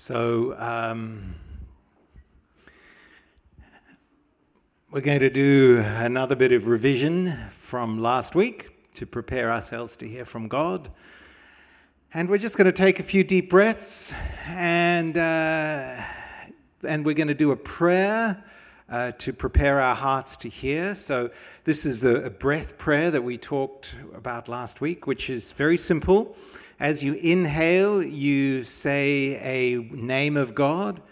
So, um, we're going to do another bit of revision from last week to prepare ourselves to hear from God. And we're just going to take a few deep breaths and, uh, and we're going to do a prayer. Uh, to prepare our hearts to hear. So, this is a breath prayer that we talked about last week, which is very simple. As you inhale, you say a name of God.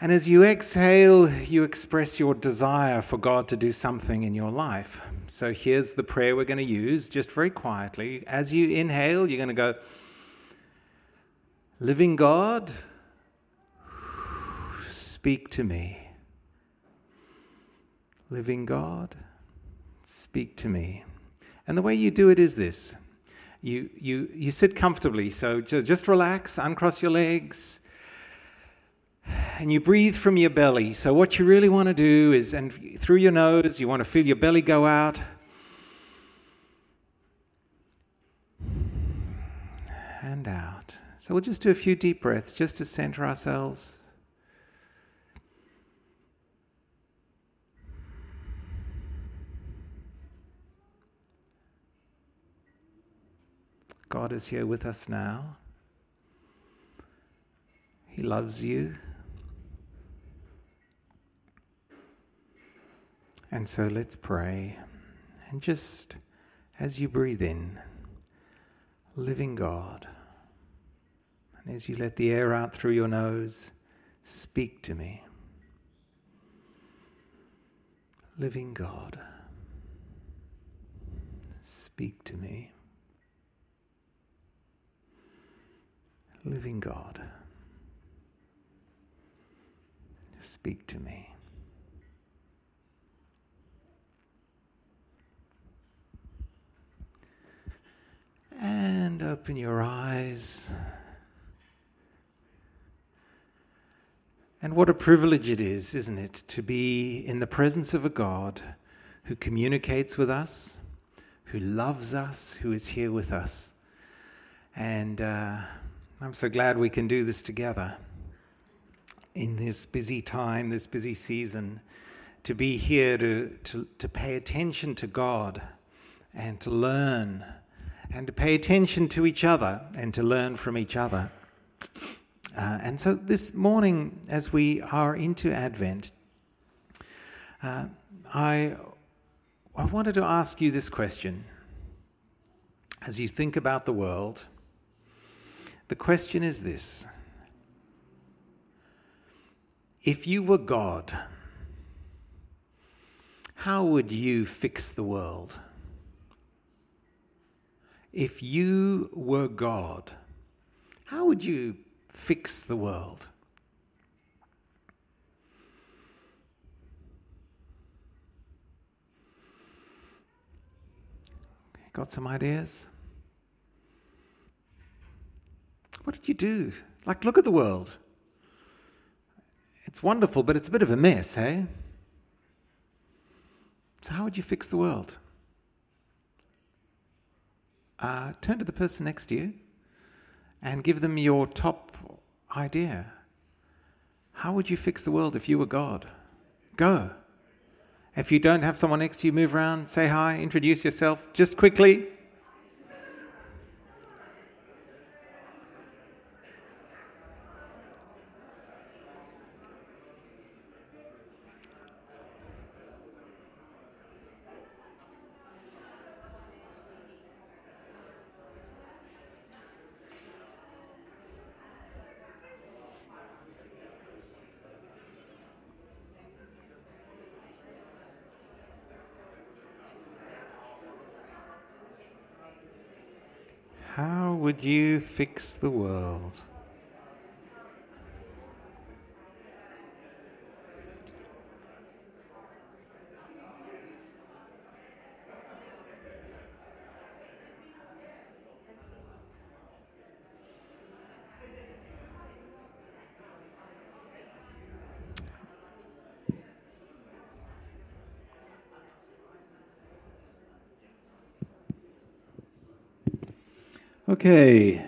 And as you exhale, you express your desire for God to do something in your life. So here's the prayer we're going to use just very quietly. As you inhale, you're going to go, Living God, speak to me. Living God, speak to me. And the way you do it is this you, you, you sit comfortably, so just relax, uncross your legs, and you breathe from your belly. So, what you really want to do is, and through your nose, you want to feel your belly go out. And out. So, we'll just do a few deep breaths just to center ourselves. God is here with us now. He loves you. And so let's pray. And just as you breathe in, living God, and as you let the air out through your nose, speak to me. Living God, speak to me. Living God, speak to me. And open your eyes. And what a privilege it is, isn't it, to be in the presence of a God who communicates with us, who loves us, who is here with us. And uh, I'm so glad we can do this together in this busy time, this busy season, to be here to, to, to pay attention to God and to learn and to pay attention to each other and to learn from each other. Uh, and so this morning, as we are into Advent, uh, I, I wanted to ask you this question. As you think about the world, the question is this If you were God, how would you fix the world? If you were God, how would you fix the world? Got some ideas? What did you do? Like, look at the world. It's wonderful, but it's a bit of a mess, hey? So, how would you fix the world? Uh, turn to the person next to you and give them your top idea. How would you fix the world if you were God? Go. If you don't have someone next to you, move around, say hi, introduce yourself just quickly. How would you fix the world? Okay.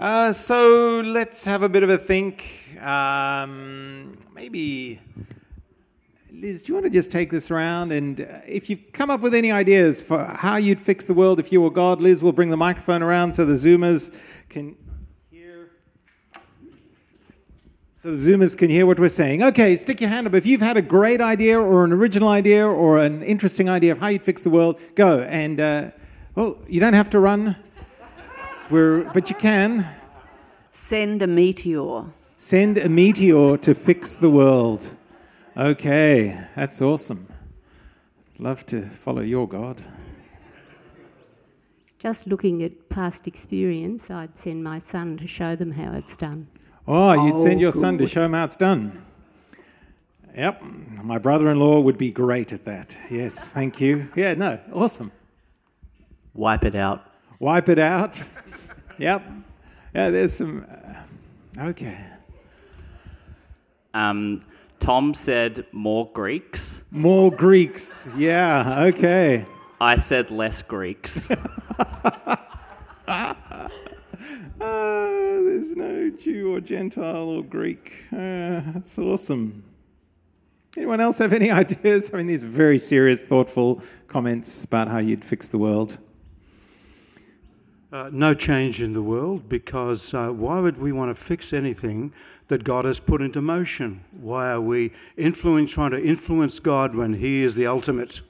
Uh, so let's have a bit of a think. Um, maybe, Liz, do you want to just take this around? And uh, if you've come up with any ideas for how you'd fix the world if you were God, Liz will bring the microphone around so the Zoomers can hear. So the Zoomers can hear what we're saying. Okay, stick your hand up. If you've had a great idea or an original idea or an interesting idea of how you'd fix the world, go. And, uh, well, you don't have to run. We're, but you can. Send a meteor. Send a meteor to fix the world. Okay, that's awesome. Love to follow your God. Just looking at past experience, I'd send my son to show them how it's done. Oh, you'd send your son to show him how it's done. Yep, my brother in law would be great at that. Yes, thank you. Yeah, no, awesome. Wipe it out. Wipe it out. yep. Yeah, there's some. Uh, okay. Um, Tom said more Greeks. More Greeks. Yeah, okay. I said less Greeks. uh, there's no Jew or Gentile or Greek. Uh, that's awesome. Anyone else have any ideas? I mean, these are very serious, thoughtful comments about how you'd fix the world. Uh, no change in the world because uh, why would we want to fix anything that God has put into motion? Why are we influence, trying to influence God when He is the ultimate?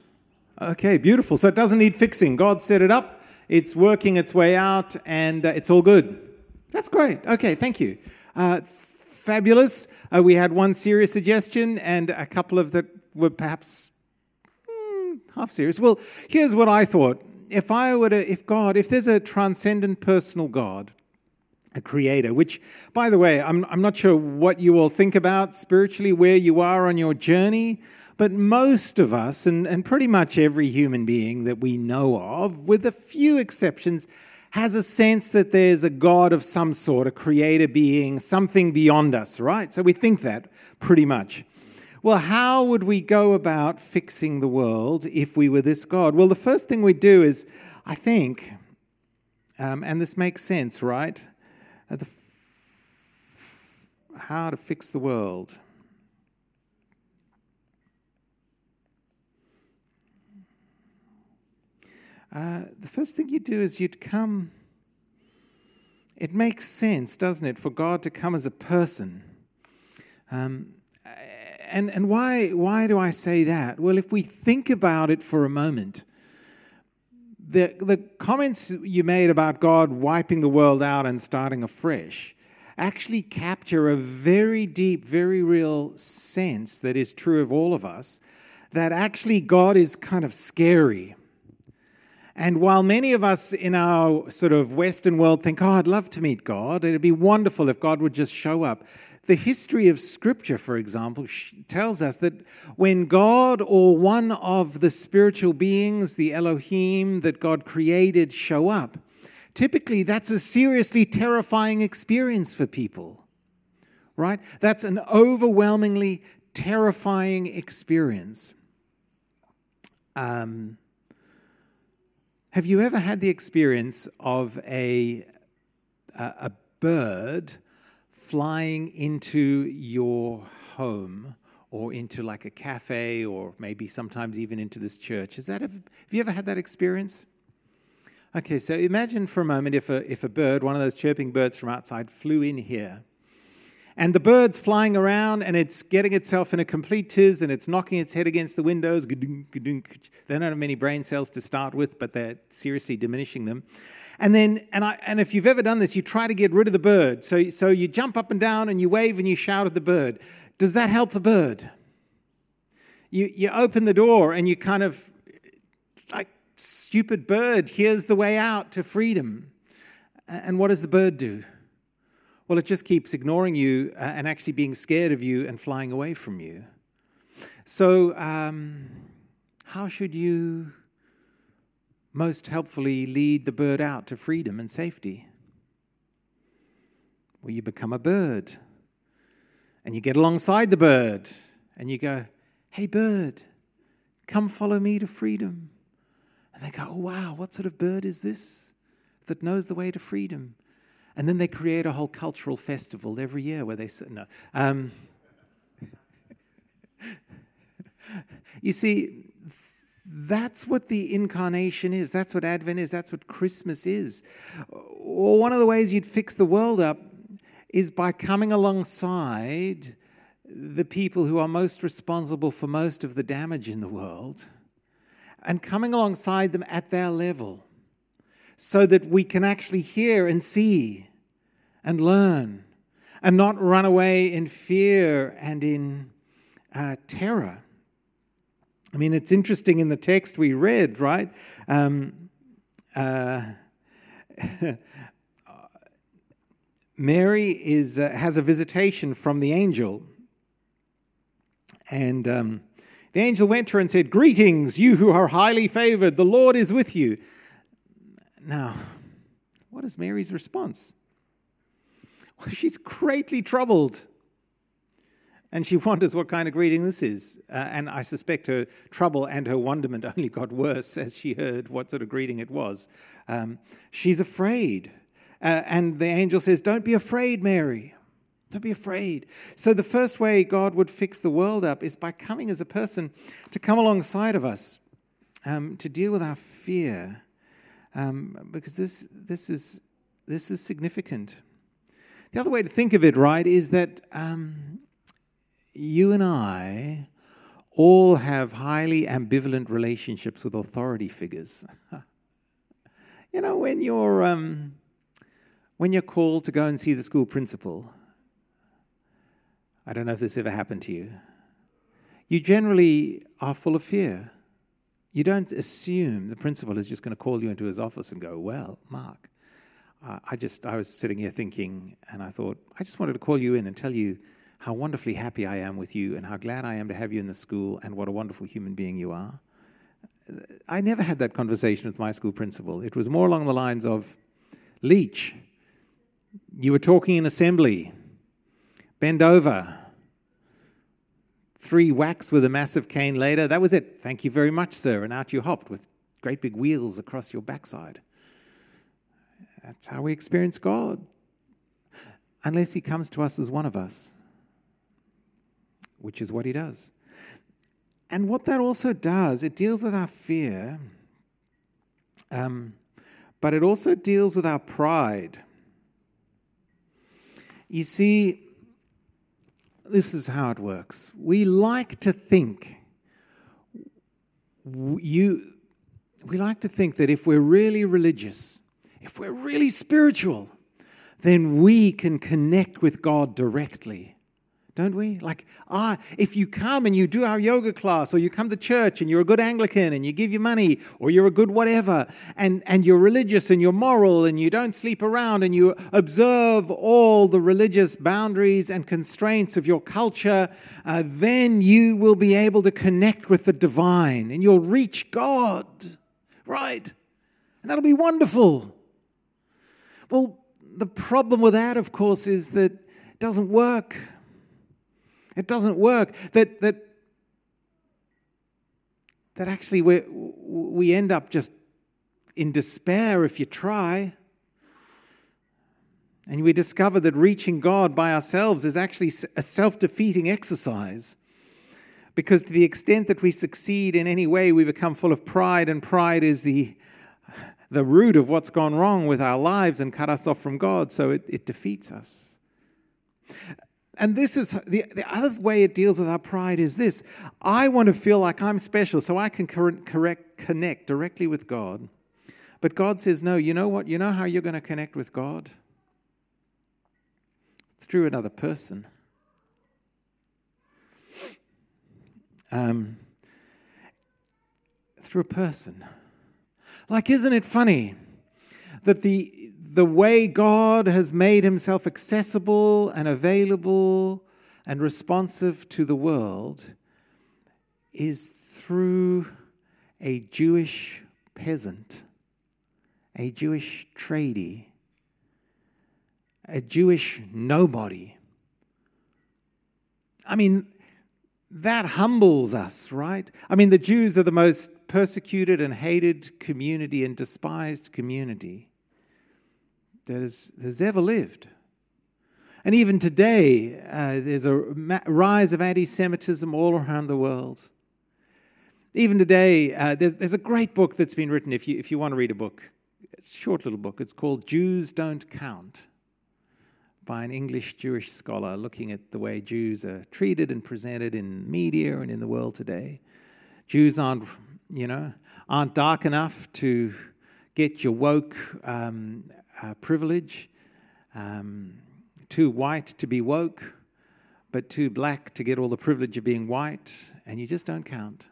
Okay, beautiful. So it doesn't need fixing. God set it up, it's working its way out, and uh, it's all good. That's great. Okay, thank you. Uh, fabulous. Uh, we had one serious suggestion and a couple of that were perhaps hmm, half serious. Well, here's what I thought if I were to, if God, if there's a transcendent personal God, a creator, which, by the way, I'm, I'm not sure what you all think about spiritually, where you are on your journey, but most of us, and, and pretty much every human being that we know of, with a few exceptions, has a sense that there's a God of some sort, a creator being, something beyond us, right? So we think that pretty much. Well, how would we go about fixing the world if we were this God? Well, the first thing we do is, I think, um, and this makes sense, right? Uh, f- how to fix the world. Uh, the first thing you do is you'd come. It makes sense, doesn't it, for God to come as a person. Um, and, and why, why do I say that? Well, if we think about it for a moment, the, the comments you made about God wiping the world out and starting afresh actually capture a very deep, very real sense that is true of all of us that actually God is kind of scary. And while many of us in our sort of Western world think, oh, I'd love to meet God, it'd be wonderful if God would just show up, the history of Scripture, for example, tells us that when God or one of the spiritual beings, the Elohim that God created, show up, typically that's a seriously terrifying experience for people, right? That's an overwhelmingly terrifying experience. Um, have you ever had the experience of a, a, a bird? flying into your home or into like a cafe or maybe sometimes even into this church. Is that have you ever had that experience? Okay, so imagine for a moment if a, if a bird, one of those chirping birds from outside, flew in here. And the bird's flying around and it's getting itself in a complete tiz and it's knocking its head against the windows. They don't have many brain cells to start with, but they're seriously diminishing them. And then, and, I, and if you've ever done this, you try to get rid of the bird. So, so you jump up and down and you wave and you shout at the bird. Does that help the bird? You, you open the door and you kind of, like, stupid bird, here's the way out to freedom. And what does the bird do? Well, it just keeps ignoring you uh, and actually being scared of you and flying away from you. So, um, how should you most helpfully lead the bird out to freedom and safety? Well, you become a bird and you get alongside the bird and you go, Hey, bird, come follow me to freedom. And they go, Oh, wow, what sort of bird is this that knows the way to freedom? And then they create a whole cultural festival every year where they say, no. Um, you see, that's what the incarnation is. That's what Advent is. That's what Christmas is. Or one of the ways you'd fix the world up is by coming alongside the people who are most responsible for most of the damage in the world and coming alongside them at their level so that we can actually hear and see and learn and not run away in fear and in uh, terror. I mean, it's interesting in the text we read, right? Um, uh, Mary is, uh, has a visitation from the angel. And um, the angel went to her and said, Greetings, you who are highly favored, the Lord is with you. Now, what is Mary's response? She's greatly troubled and she wonders what kind of greeting this is. Uh, and I suspect her trouble and her wonderment only got worse as she heard what sort of greeting it was. Um, she's afraid. Uh, and the angel says, Don't be afraid, Mary. Don't be afraid. So, the first way God would fix the world up is by coming as a person to come alongside of us um, to deal with our fear, um, because this, this, is, this is significant. The other way to think of it, right, is that um, you and I all have highly ambivalent relationships with authority figures. you know, when you're um, when you're called to go and see the school principal, I don't know if this ever happened to you. You generally are full of fear. You don't assume the principal is just going to call you into his office and go, "Well, Mark, uh, I just I was sitting here thinking, and I thought I just wanted to call you in and tell you." how wonderfully happy I am with you and how glad I am to have you in the school and what a wonderful human being you are. I never had that conversation with my school principal. It was more along the lines of Leach, you were talking in assembly, bend over, three whacks with a massive cane later. That was it. Thank you very much, sir. And out you hopped with great big wheels across your backside. That's how we experience God. Unless He comes to us as one of us which is what he does. And what that also does, it deals with our fear, um, but it also deals with our pride. You see, this is how it works. We like to think you we like to think that if we're really religious, if we're really spiritual, then we can connect with God directly don't we? Like, ah, if you come and you do our yoga class, or you come to church and you're a good Anglican and you give your money, or you're a good whatever, and, and you're religious and you're moral and you don't sleep around and you observe all the religious boundaries and constraints of your culture, uh, then you will be able to connect with the divine and you'll reach God, right? And that'll be wonderful. Well, the problem with that, of course, is that it doesn't work. It doesn't work. That, that, that actually we we end up just in despair if you try. And we discover that reaching God by ourselves is actually a self defeating exercise. Because to the extent that we succeed in any way, we become full of pride, and pride is the, the root of what's gone wrong with our lives and cut us off from God, so it, it defeats us. And this is the, the other way it deals with our pride is this I want to feel like I'm special so I can correct, connect directly with God. But God says, no, you know what? You know how you're going to connect with God? Through another person. Um, through a person. Like, isn't it funny that the the way God has made himself accessible and available and responsive to the world is through a Jewish peasant, a Jewish tradie, a Jewish nobody. I mean, that humbles us, right? I mean, the Jews are the most persecuted and hated community and despised community. that has, has ever lived. And even today, uh, there's a rise of anti Semitism all around the world. Even today, uh, there's, there's a great book that's been written if you, if you want to read a book. It's a short little book. It's called Jews Don't Count by an English Jewish scholar looking at the way Jews are treated and presented in media and in the world today. Jews aren't, you know, aren't dark enough to get your woke um, uh, privilege. Um, too white to be woke, but too black to get all the privilege of being white, and you just don't count.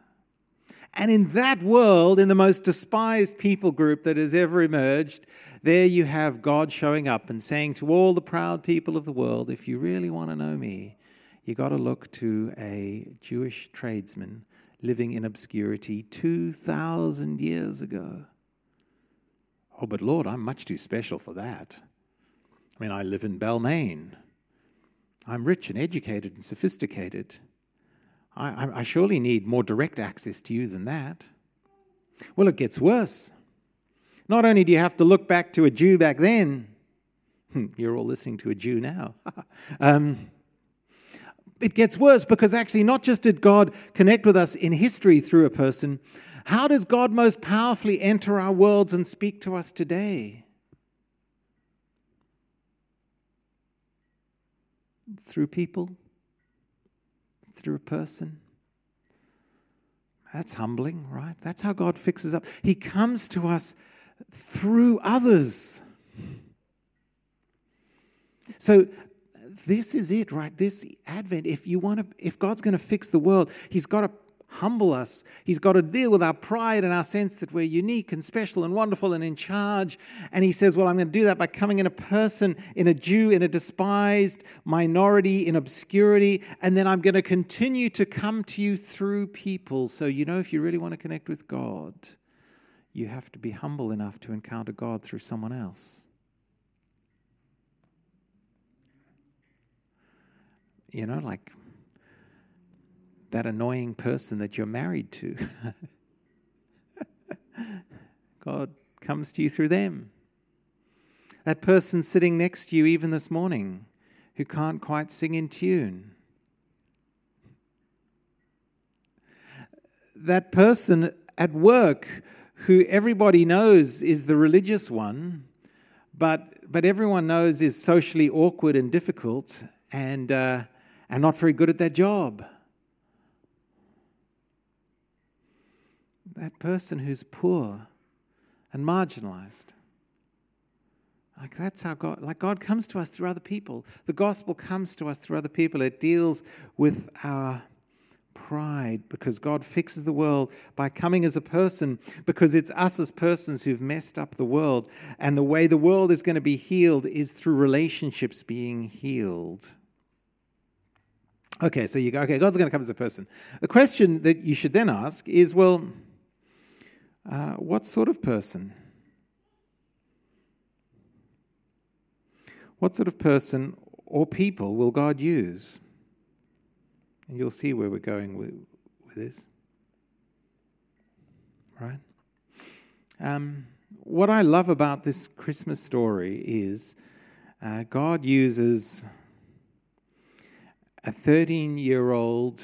And in that world, in the most despised people group that has ever emerged, there you have God showing up and saying to all the proud people of the world, if you really want to know me, you've got to look to a Jewish tradesman living in obscurity 2,000 years ago. Oh, but Lord, I'm much too special for that. I mean, I live in Balmain. I'm rich and educated and sophisticated. I, I, surely need more direct access to you than that. Well, it gets worse. Not only do you have to look back to a Jew back then, you're all listening to a Jew now. um, it gets worse because actually, not just did God connect with us in history through a person, how does God most powerfully enter our worlds and speak to us today? through people, through a person. That's humbling, right? That's how God fixes up. He comes to us through others. So this is it, right? This Advent, if you want to, if God's going to fix the world, He's got to humble us. He's got to deal with our pride and our sense that we're unique and special and wonderful and in charge. And he says, Well, I'm going to do that by coming in a person, in a Jew, in a despised minority, in obscurity. And then I'm going to continue to come to you through people. So, you know, if you really want to connect with God, you have to be humble enough to encounter God through someone else. You know, like that annoying person that you're married to. God comes to you through them. That person sitting next to you, even this morning, who can't quite sing in tune. That person at work who everybody knows is the religious one, but, but everyone knows is socially awkward and difficult and, uh, and not very good at their job. that person who's poor and marginalized. Like that's how God, like God comes to us through other people. The gospel comes to us through other people. It deals with our pride because God fixes the world by coming as a person because it's us as persons who've messed up the world. And the way the world is going to be healed is through relationships being healed. Okay, so you go, okay, God's going to come as a person. The question that you should then ask is, well, uh, what sort of person? What sort of person or people will God use? And you'll see where we're going with, with this. Right? Um, what I love about this Christmas story is uh, God uses a 13 year old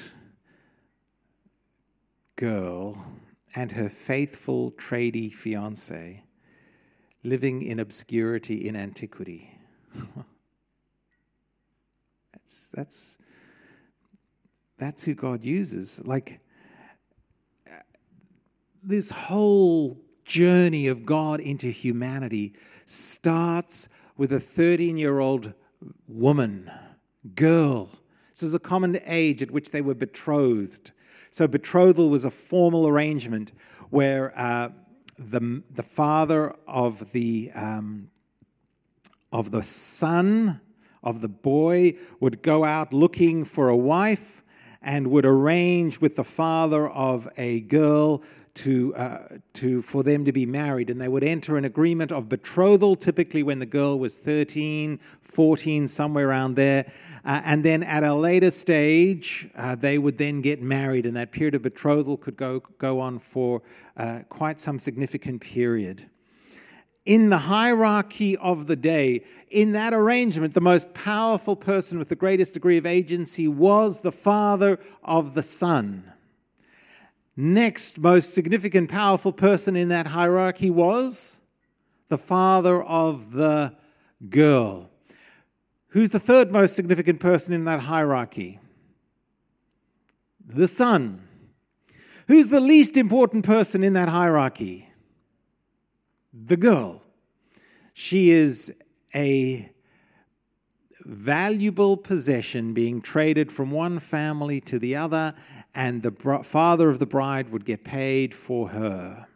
girl and her faithful tradie fiance living in obscurity in antiquity. that's, that's, that's who God uses. Like, uh, this whole journey of God into humanity starts with a 13 year old woman, girl. This was a common age at which they were betrothed. So, betrothal was a formal arrangement where uh, the, the father of the, um, of the son of the boy would go out looking for a wife and would arrange with the father of a girl to, uh, to, for them to be married. And they would enter an agreement of betrothal, typically when the girl was 13, 14, somewhere around there. Uh, and then at a later stage, uh, they would then get married. And that period of betrothal could go, go on for uh, quite some significant period. In the hierarchy of the day, in that arrangement, the most powerful person with the greatest degree of agency was the father of the son. Next most significant, powerful person in that hierarchy was the father of the girl. Who's the third most significant person in that hierarchy? The son. Who's the least important person in that hierarchy? The girl. She is a valuable possession being traded from one family to the other, and the father of the bride would get paid for her.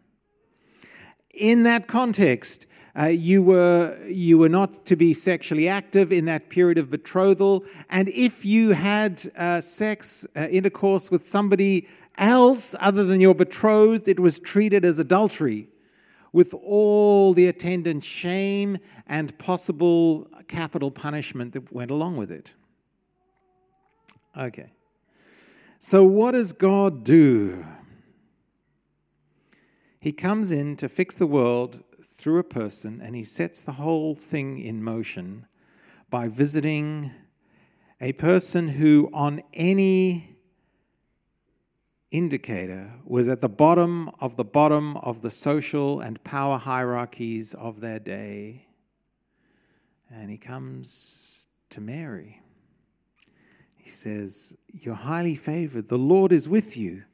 In that context, uh, you, were, you were not to be sexually active in that period of betrothal. And if you had uh, sex, uh, intercourse with somebody else other than your betrothed, it was treated as adultery with all the attendant shame and possible capital punishment that went along with it. Okay. So, what does God do? He comes in to fix the world through a person and he sets the whole thing in motion by visiting a person who, on any indicator, was at the bottom of the bottom of the social and power hierarchies of their day. And he comes to Mary. He says, You're highly favored. The Lord is with you.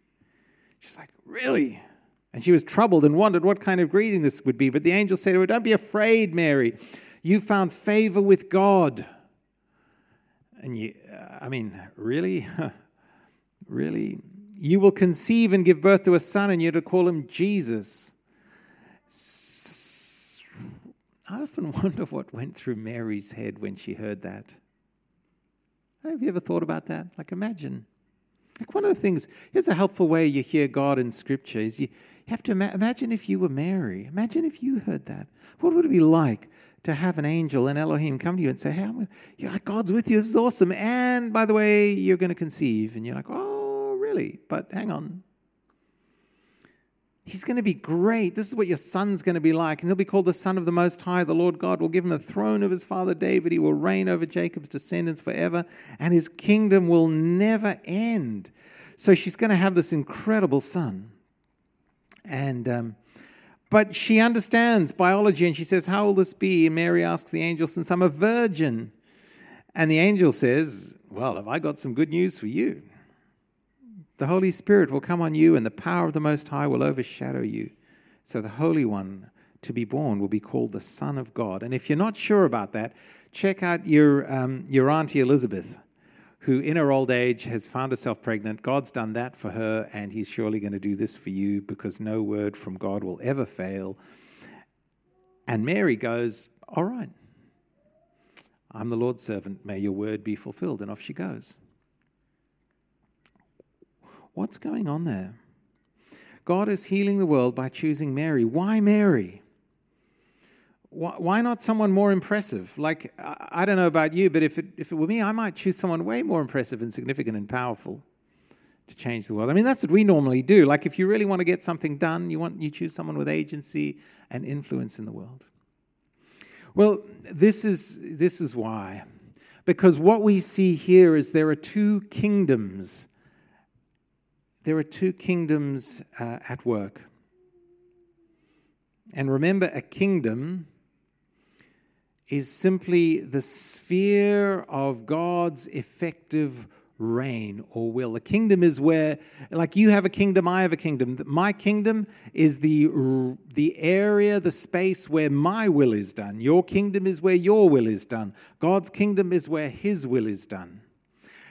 She's like, Really? And she was troubled and wondered what kind of greeting this would be. But the angel said to her, Don't be afraid, Mary. You found favor with God. And you, I mean, really? really? You will conceive and give birth to a son, and you're to call him Jesus. I often wonder what went through Mary's head when she heard that. Have you ever thought about that? Like, imagine. Like, one of the things, here's a helpful way you hear God in Scripture is you, have to ima- imagine if you were Mary. Imagine if you heard that. What would it be like to have an angel and Elohim come to you and say, Hey, you're like, God's with you. This is awesome. And by the way, you're going to conceive. And you're like, Oh, really? But hang on. He's going to be great. This is what your son's going to be like. And he'll be called the Son of the Most High. The Lord God will give him the throne of his father David. He will reign over Jacob's descendants forever, and his kingdom will never end. So she's going to have this incredible son. And um, but she understands biology and she says, How will this be? And Mary asks the angel, Since I'm a virgin. And the angel says, Well, have I got some good news for you? The Holy Spirit will come on you, and the power of the Most High will overshadow you. So the Holy One to be born will be called the Son of God. And if you're not sure about that, check out your, um, your Auntie Elizabeth who in her old age has found herself pregnant. God's done that for her, and He's surely going to do this for you because no word from God will ever fail. And Mary goes, All right, I'm the Lord's servant. May your word be fulfilled. And off she goes. What's going on there? God is healing the world by choosing Mary. Why Mary? why not someone more impressive? Like, I don't know about you, but if it, if it were me, I might choose someone way more impressive and significant and powerful to change the world. I mean, that's what we normally do. Like, if you really want to get something done, you, want, you choose someone with agency and influence in the world. Well, this is, this is why. Because what we see here is there are two kingdoms. There are two kingdoms uh, at work. And remember, a kingdom is simply the sphere of God's effective reign or will. A kingdom is where, like you have a kingdom, I have a kingdom. My kingdom is the, the area, the space where my will is done. Your kingdom is where your will is done. God's kingdom is where his will is done.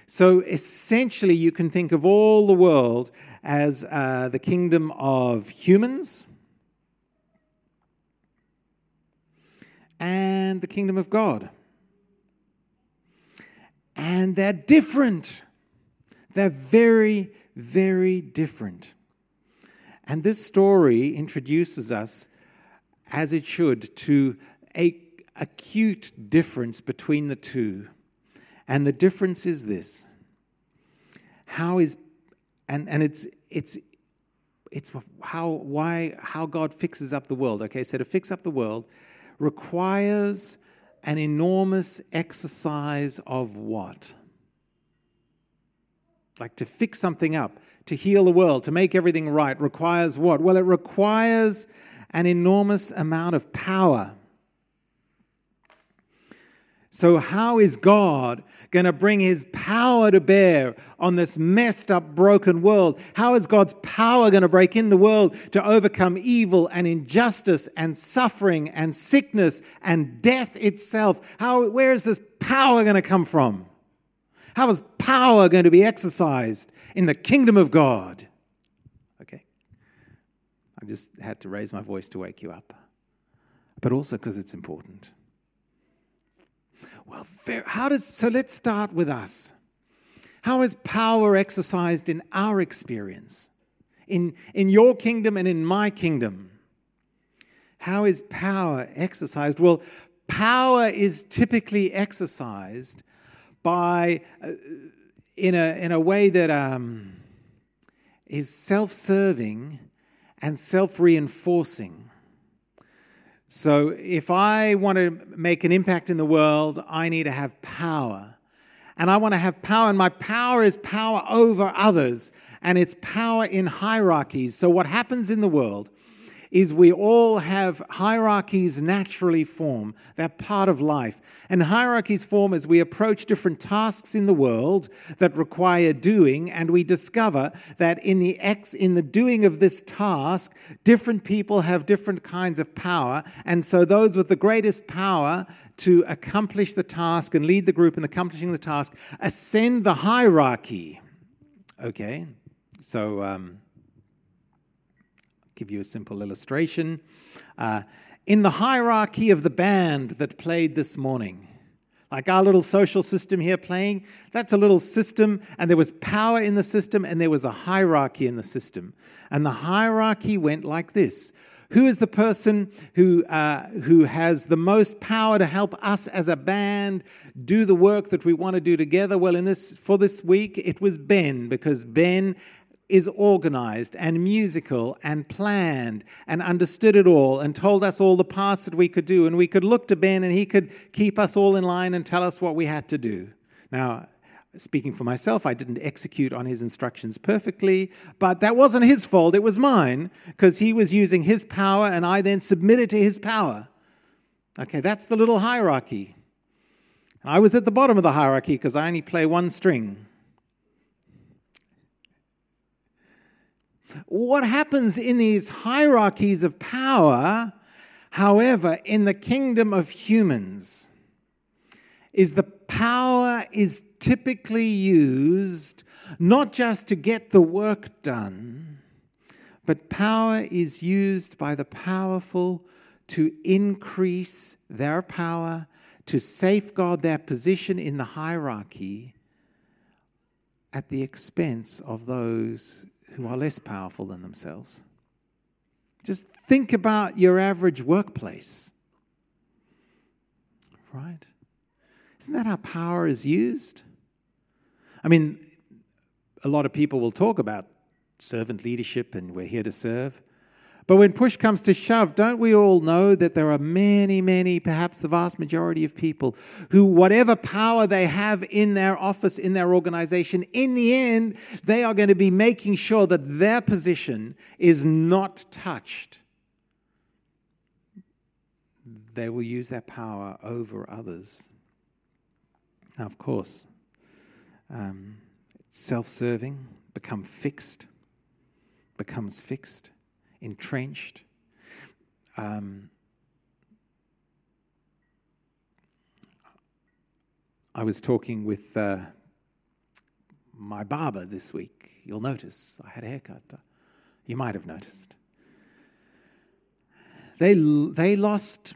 So essentially, you can think of all the world as uh, the kingdom of humans and the kingdom of God. And they're different. They're very, very different. And this story introduces us, as it should, to a acute difference between the two. And the difference is this. How is and, and it's it's it's how, why, how God fixes up the world. Okay, so to fix up the world requires an enormous exercise of what? Like to fix something up, to heal the world, to make everything right, requires what? Well, it requires an enormous amount of power. So, how is God going to bring his power to bear on this messed up, broken world? How is God's power going to break in the world to overcome evil and injustice and suffering and sickness and death itself? How, where is this power going to come from? How is power going to be exercised in the kingdom of God? Okay. I just had to raise my voice to wake you up, but also because it's important. Well, how does so let's start with us. How is power exercised in our experience? In, in your kingdom and in my kingdom? How is power exercised? Well, power is typically exercised by uh, in a in a way that um, is self-serving and self-reinforcing. So, if I want to make an impact in the world, I need to have power. And I want to have power, and my power is power over others, and it's power in hierarchies. So, what happens in the world is we all have hierarchies naturally form. They're part of life. And hierarchies form as we approach different tasks in the world that require doing, and we discover that in the ex, in the doing of this task, different people have different kinds of power. And so those with the greatest power to accomplish the task and lead the group in accomplishing the task ascend the hierarchy. Okay? So um, give you a simple illustration. Uh, in the hierarchy of the band that played this morning, like our little social system here playing, that's a little system, and there was power in the system, and there was a hierarchy in the system. And the hierarchy went like this Who is the person who, uh, who has the most power to help us as a band do the work that we want to do together? Well, in this, for this week, it was Ben, because Ben is organized and musical and planned and understood it all and told us all the parts that we could do. And we could look to Ben and he could keep us all in line and tell us what we had to do. Now, speaking for myself, I didn't execute on his instructions perfectly, but that wasn't his fault, it was mine because he was using his power and I then submitted to his power. Okay, that's the little hierarchy. I was at the bottom of the hierarchy because I only play one string. What happens in these hierarchies of power, however, in the kingdom of humans, is the power is typically used not just to get the work done, but power is used by the powerful to increase their power, to safeguard their position in the hierarchy at the expense of those who are less powerful than themselves. Just think about your average workplace. Right? Isn't that how power is used? I mean, a lot of people will talk about servant leadership and we're here to serve. But when push comes to shove, don't we all know that there are many, many, perhaps the vast majority of people who, whatever power they have in their office, in their organization, in the end, they are going to be making sure that their position is not touched. They will use their power over others. Now, of course, um, self serving, become fixed, becomes fixed entrenched. Um, I was talking with uh, my barber this week. You'll notice I had a haircut. You might have noticed. They, they lost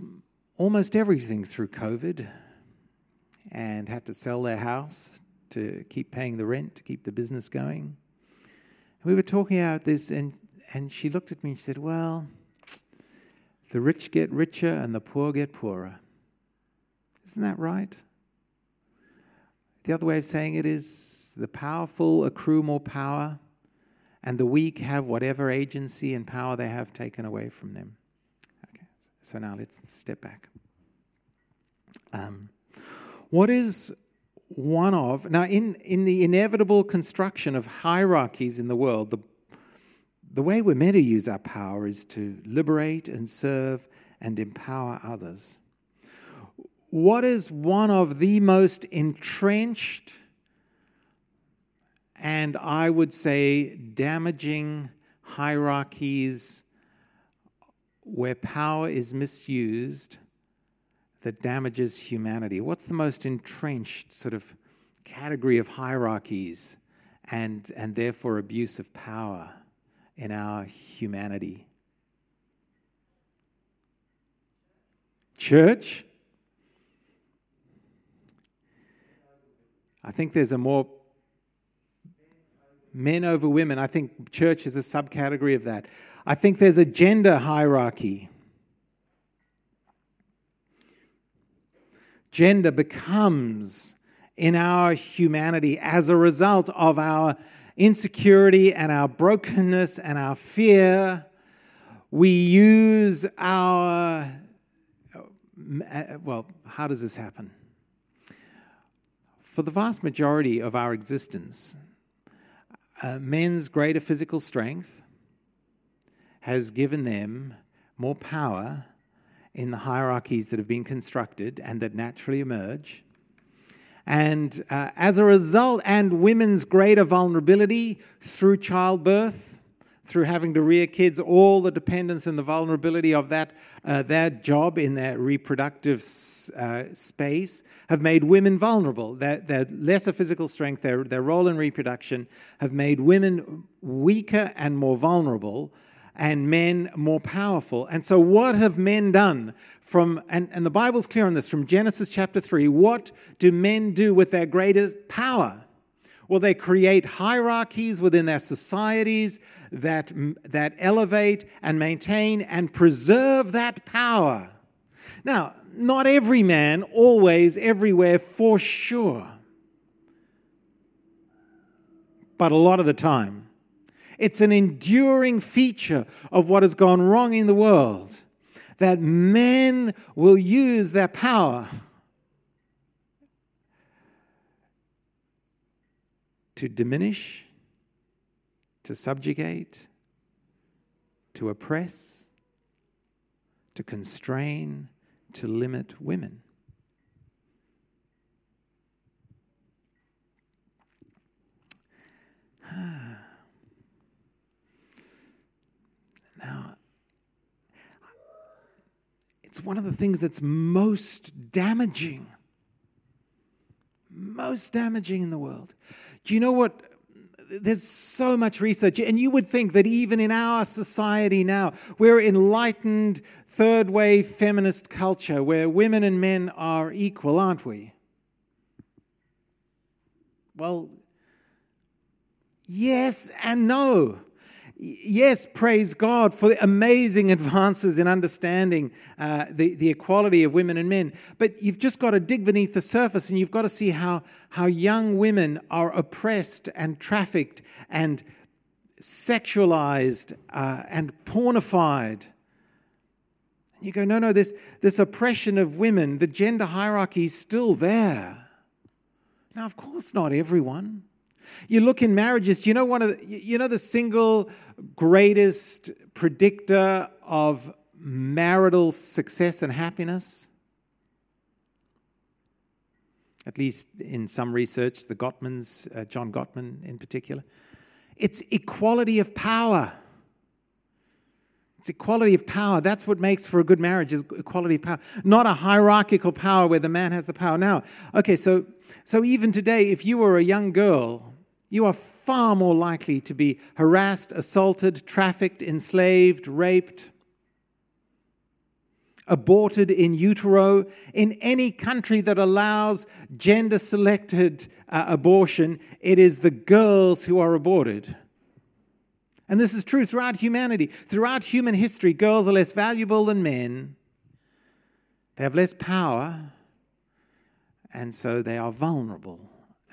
almost everything through COVID and had to sell their house to keep paying the rent, to keep the business going. We were talking about this, and and she looked at me and she said, Well, the rich get richer and the poor get poorer. Isn't that right? The other way of saying it is the powerful accrue more power and the weak have whatever agency and power they have taken away from them. Okay, so now let's step back. Um, what is one of now in, in the inevitable construction of hierarchies in the world, the the way we're meant to use our power is to liberate and serve and empower others. What is one of the most entrenched and I would say damaging hierarchies where power is misused that damages humanity? What's the most entrenched sort of category of hierarchies and, and therefore abuse of power in our humanity? Church? I think there's a more men over women. I think church is a subcategory of that. I think there's a gender hierarchy. Gender becomes in our humanity as a result of our insecurity and our brokenness and our fear. We use our, well, how does this happen? For the vast majority of our existence, uh, men's greater physical strength has given them more power in the hierarchies that have been constructed and that naturally emerge. And uh, as a result, and women's greater vulnerability through childbirth, through having to rear kids, all the dependence and the vulnerability of that, uh, their job in their reproductive uh, space have made women vulnerable. Their, their lesser physical strength, their, their role in reproduction, have made women weaker and more vulnerable and men more powerful. And so, what have men done from, and, and the Bible's clear on this, from Genesis chapter 3, what do men do with their greatest power? Well, they create hierarchies within their societies that, that elevate and maintain and preserve that power. Now, not every man, always, everywhere, for sure. But a lot of the time, it's an enduring feature of what has gone wrong in the world that men will use their power to diminish, to subjugate, to oppress, to constrain, to limit women. It's one of the things that's most damaging, most damaging in the world. Do you know what? There's so much research, and you would think that even in our society now, we're enlightened, third wave feminist culture where women and men are equal, aren't we? Well, yes and no yes, praise God for the amazing advances in understanding uh, the, the equality of women and men. But you've just got to dig beneath the surface and you've got to see how, how young women are oppressed and trafficked and sexualized uh, and pornified. And you go, no, no, this, this oppression of women, the gender hierarchy is still there. Now, of course, not everyone. You look in marriages, do you know one of the, you know the single greatest predictor of marital success and happiness? At least in some research, the Gottmans, uh, John Gottman in particular. It's equality of power. It's equality of power. That's what makes for a good marriage is equality of power. Not a hierarchical power where the man has the power. Now, okay, so so even today, if you were a young girl you are far more likely to be harassed, assaulted, trafficked, enslaved, raped, aborted in utero in any country that allows gender selected uh, abortion. It is the girls who are aborted. And this is true throughout humanity. Throughout human history, girls are less valuable than men. They have less power, and so they are vulnerable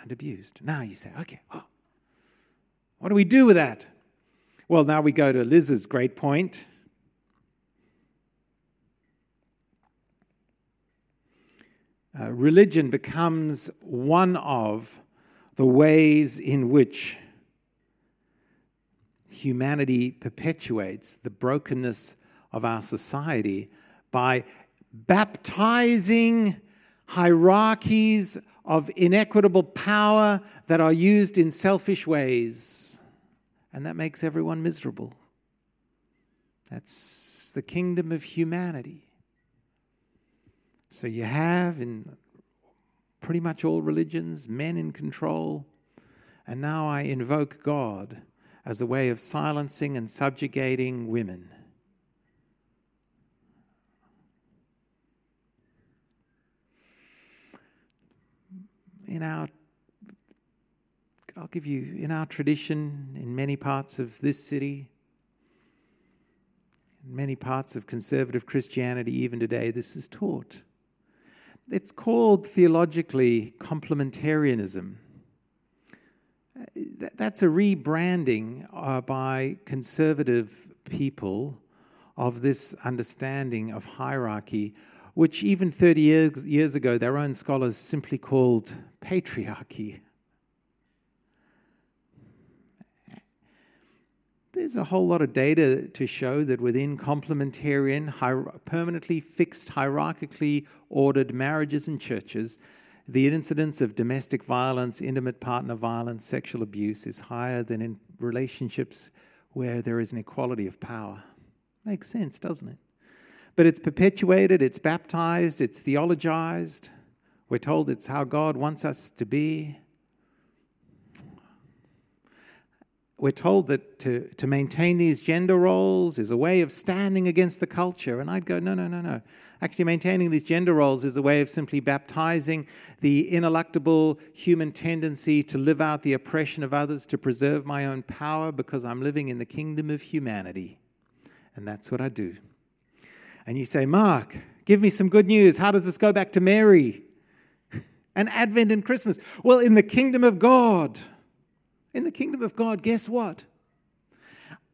and abused. Now you say, okay, oh, what do we do with that? Well, now we go to Liz's great point. Uh, religion becomes one of the ways in which humanity perpetuates the brokenness of our society by baptizing hierarchies of inequitable power that are used in selfish ways. And that makes everyone miserable. That's the kingdom of humanity. So you have in pretty much all religions men in control. And now I invoke God as a way of silencing and subjugating women. In our I'll give you, in our tradition, in many parts of this city, in many parts of conservative Christianity, even today, this is taught. It's called theologically complementarianism. That's a rebranding uh, by conservative people of this understanding of hierarchy, which even 30 years, years ago their own scholars simply called patriarchy. There's a whole lot of data to show that within complementarian, hier- permanently fixed, hierarchically ordered marriages and churches, the incidence of domestic violence, intimate partner violence, sexual abuse is higher than in relationships where there is an equality of power. Makes sense, doesn't it? But it's perpetuated, it's baptized, it's theologized. We're told it's how God wants us to be. we're told that to, to maintain these gender roles is a way of standing against the culture. And I'd go, no, no, no, no. Actually, maintaining these gender roles is a way of simply baptizing the ineluctable human tendency to live out the oppression of others, to preserve my own power, because I'm living in the kingdom of humanity. And that's what I do. And you say, Mark, give me some good news. How does this go back to Mary? And Advent and Christmas? Well, in the kingdom of God in the kingdom of God, guess what?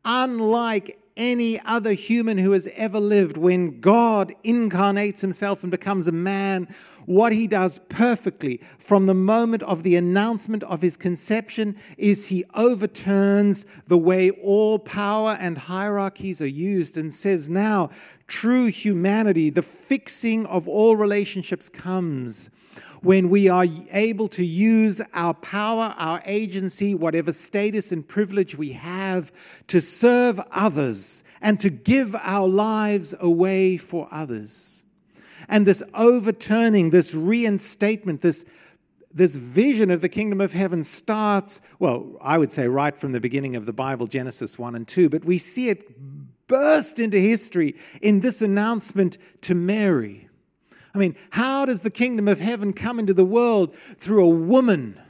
Unlike any other human who has ever lived, when God incarnates himself and becomes a man, what he does perfectly from the moment of the announcement of his conception is he overturns the way all power and hierarchies are used and says, Now, true humanity, the fixing of all relationships comes when we are able to use our power, our agency, whatever status and privilege we have to serve others and to give our lives away for others. And this overturning, this reinstatement, this this vision of the kingdom of heaven starts, well, I would say right from the beginning of the Bible, Genesis 1 and 2, but we see it burst into history in this announcement to Mary. I mean, how does the kingdom of heaven come into the world? Through a woman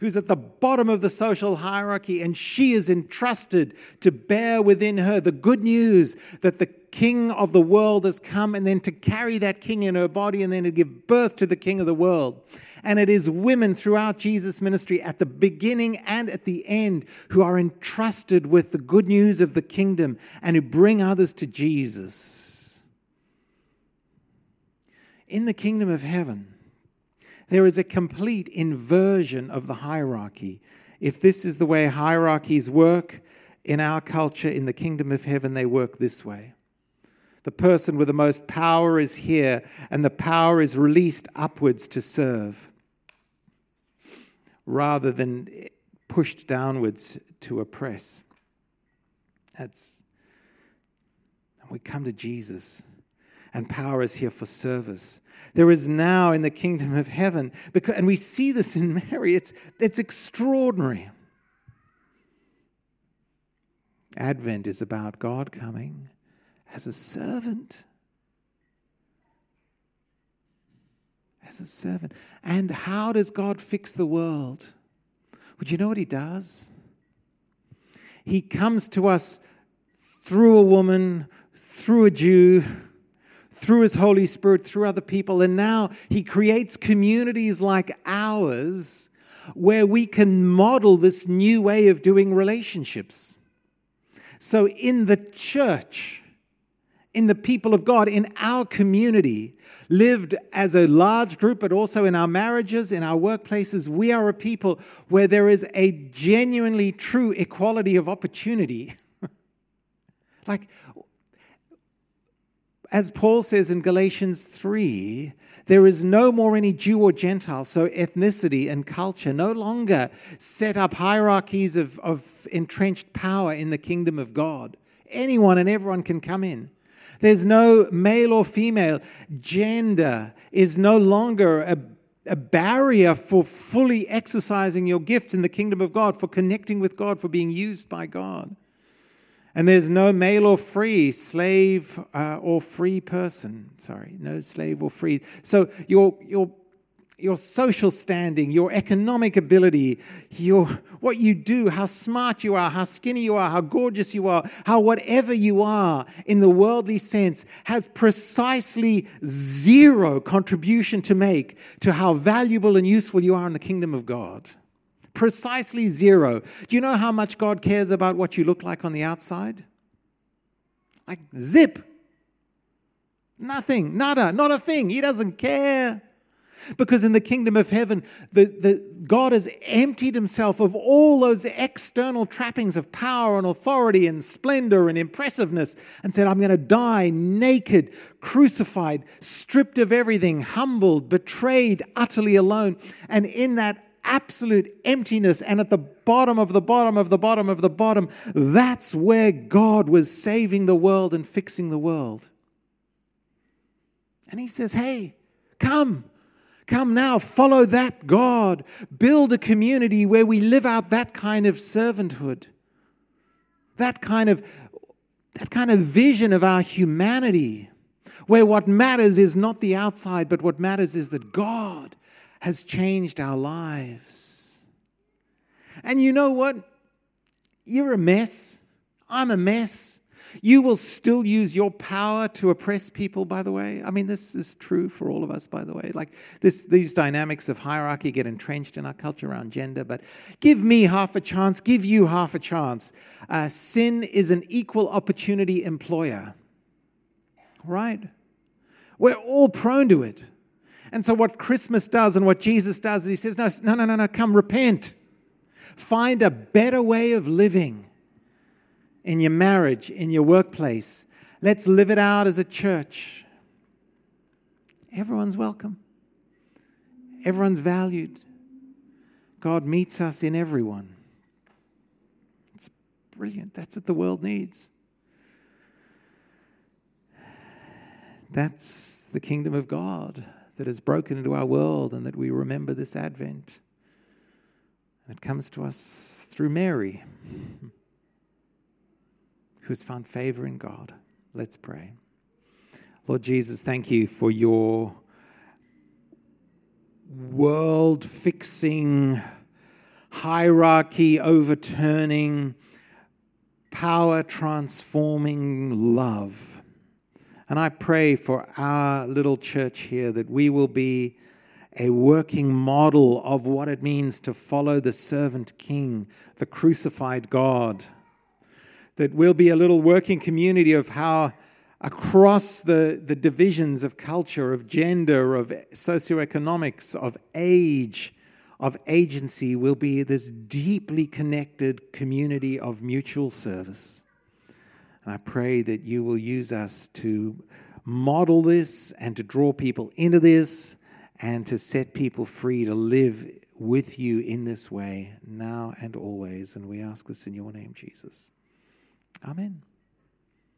who's at the bottom of the social hierarchy, and she is entrusted to bear within her the good news that the king of the world has come, and then to carry that king in her body, and then to give birth to the king of the world. And it is women throughout Jesus' ministry at the beginning and at the end who are entrusted with the good news of the kingdom and who bring others to Jesus in the kingdom of heaven, there is a complete inversion of the hierarchy. If this is the way hierarchies work in our culture, in the kingdom of heaven, they work this way. The person with the most power is here, and the power is released upwards to serve rather than pushed downwards to oppress. That's, we come to Jesus and power is here for service. There is now in the kingdom of heaven, because, and we see this in Mary, it's, it's extraordinary. Advent is about God coming as a servant. As a servant. And how does God fix the world? Would you know what He does? He comes to us through a woman, through a Jew through his Holy Spirit, through other people. And now he creates communities like ours where we can model this new way of doing relationships. So, in the church, in the people of God, in our community, lived as a large group, but also in our marriages, in our workplaces, we are a people where there is a genuinely true equality of opportunity. like, as Paul says in Galatians 3, there is no more any Jew or Gentile, so ethnicity and culture no longer set up hierarchies of, of entrenched power in the kingdom of God. Anyone and everyone can come in. There's no male or female. Gender is no longer a, a barrier for fully exercising your gifts in the kingdom of God, for connecting with God, for being used by God. And there's no male or free, slave uh, or free person. Sorry, no slave or free. So your, your, your social standing, your economic ability, your, what you do, how smart you are, how skinny you are, how gorgeous you are, how whatever you are in the worldly sense has precisely zero contribution to make to how valuable and useful you are in the kingdom of God precisely zero. Do you know how much God cares about what you look like on the outside? Like zip. Nothing, nada, not a thing. He doesn't care. Because in the kingdom of heaven, the, the, God has emptied himself of all those external trappings of power and authority and splendor and impressiveness and said, I'm going to die naked, crucified, stripped of everything, humbled, betrayed, utterly alone. And in that absolute emptiness and at the bottom of the bottom of the bottom of the bottom, that's where God was saving the world and fixing the world. And he says, Hey, come. Come now, follow that God. Build a community where we live out that kind of servanthood, that kind of, that kind of vision of our humanity, where what matters is not the outside, but what matters is that God has changed our lives. And you know what? You're a mess. I'm a mess. You will still use your power to oppress people, by the way. I mean, this is true for all of us, by the way. Like this, these dynamics of hierarchy get entrenched in our culture around gender, but give me half a chance, give you half a chance. Uh, sin is an equal opportunity employer, right? We're all prone to it. And so, what Christmas does and what Jesus does is he says, No, no, no, no, no, come repent. Find a better way of living in your marriage, in your workplace. Let's live it out as a church. Everyone's welcome, everyone's valued. God meets us in everyone. It's brilliant. That's what the world needs. That's the kingdom of God that has broken into our world and that we remember this Advent. And it comes to us through Mary, who has found favor in God. Let's pray. Lord Jesus, thank you for your world fixing, hierarchy overturning, power transforming love. And I pray for our little church here that we will be a working model of what it means to follow the servant king, the crucified God. That we'll be a little working community of how, across the, the divisions of culture, of gender, of socioeconomics, of age, of agency, we'll be this deeply connected community of mutual service. And I pray that you will use us to model this and to draw people into this and to set people free to live with you in this way now and always. And we ask this in your name, Jesus. Amen.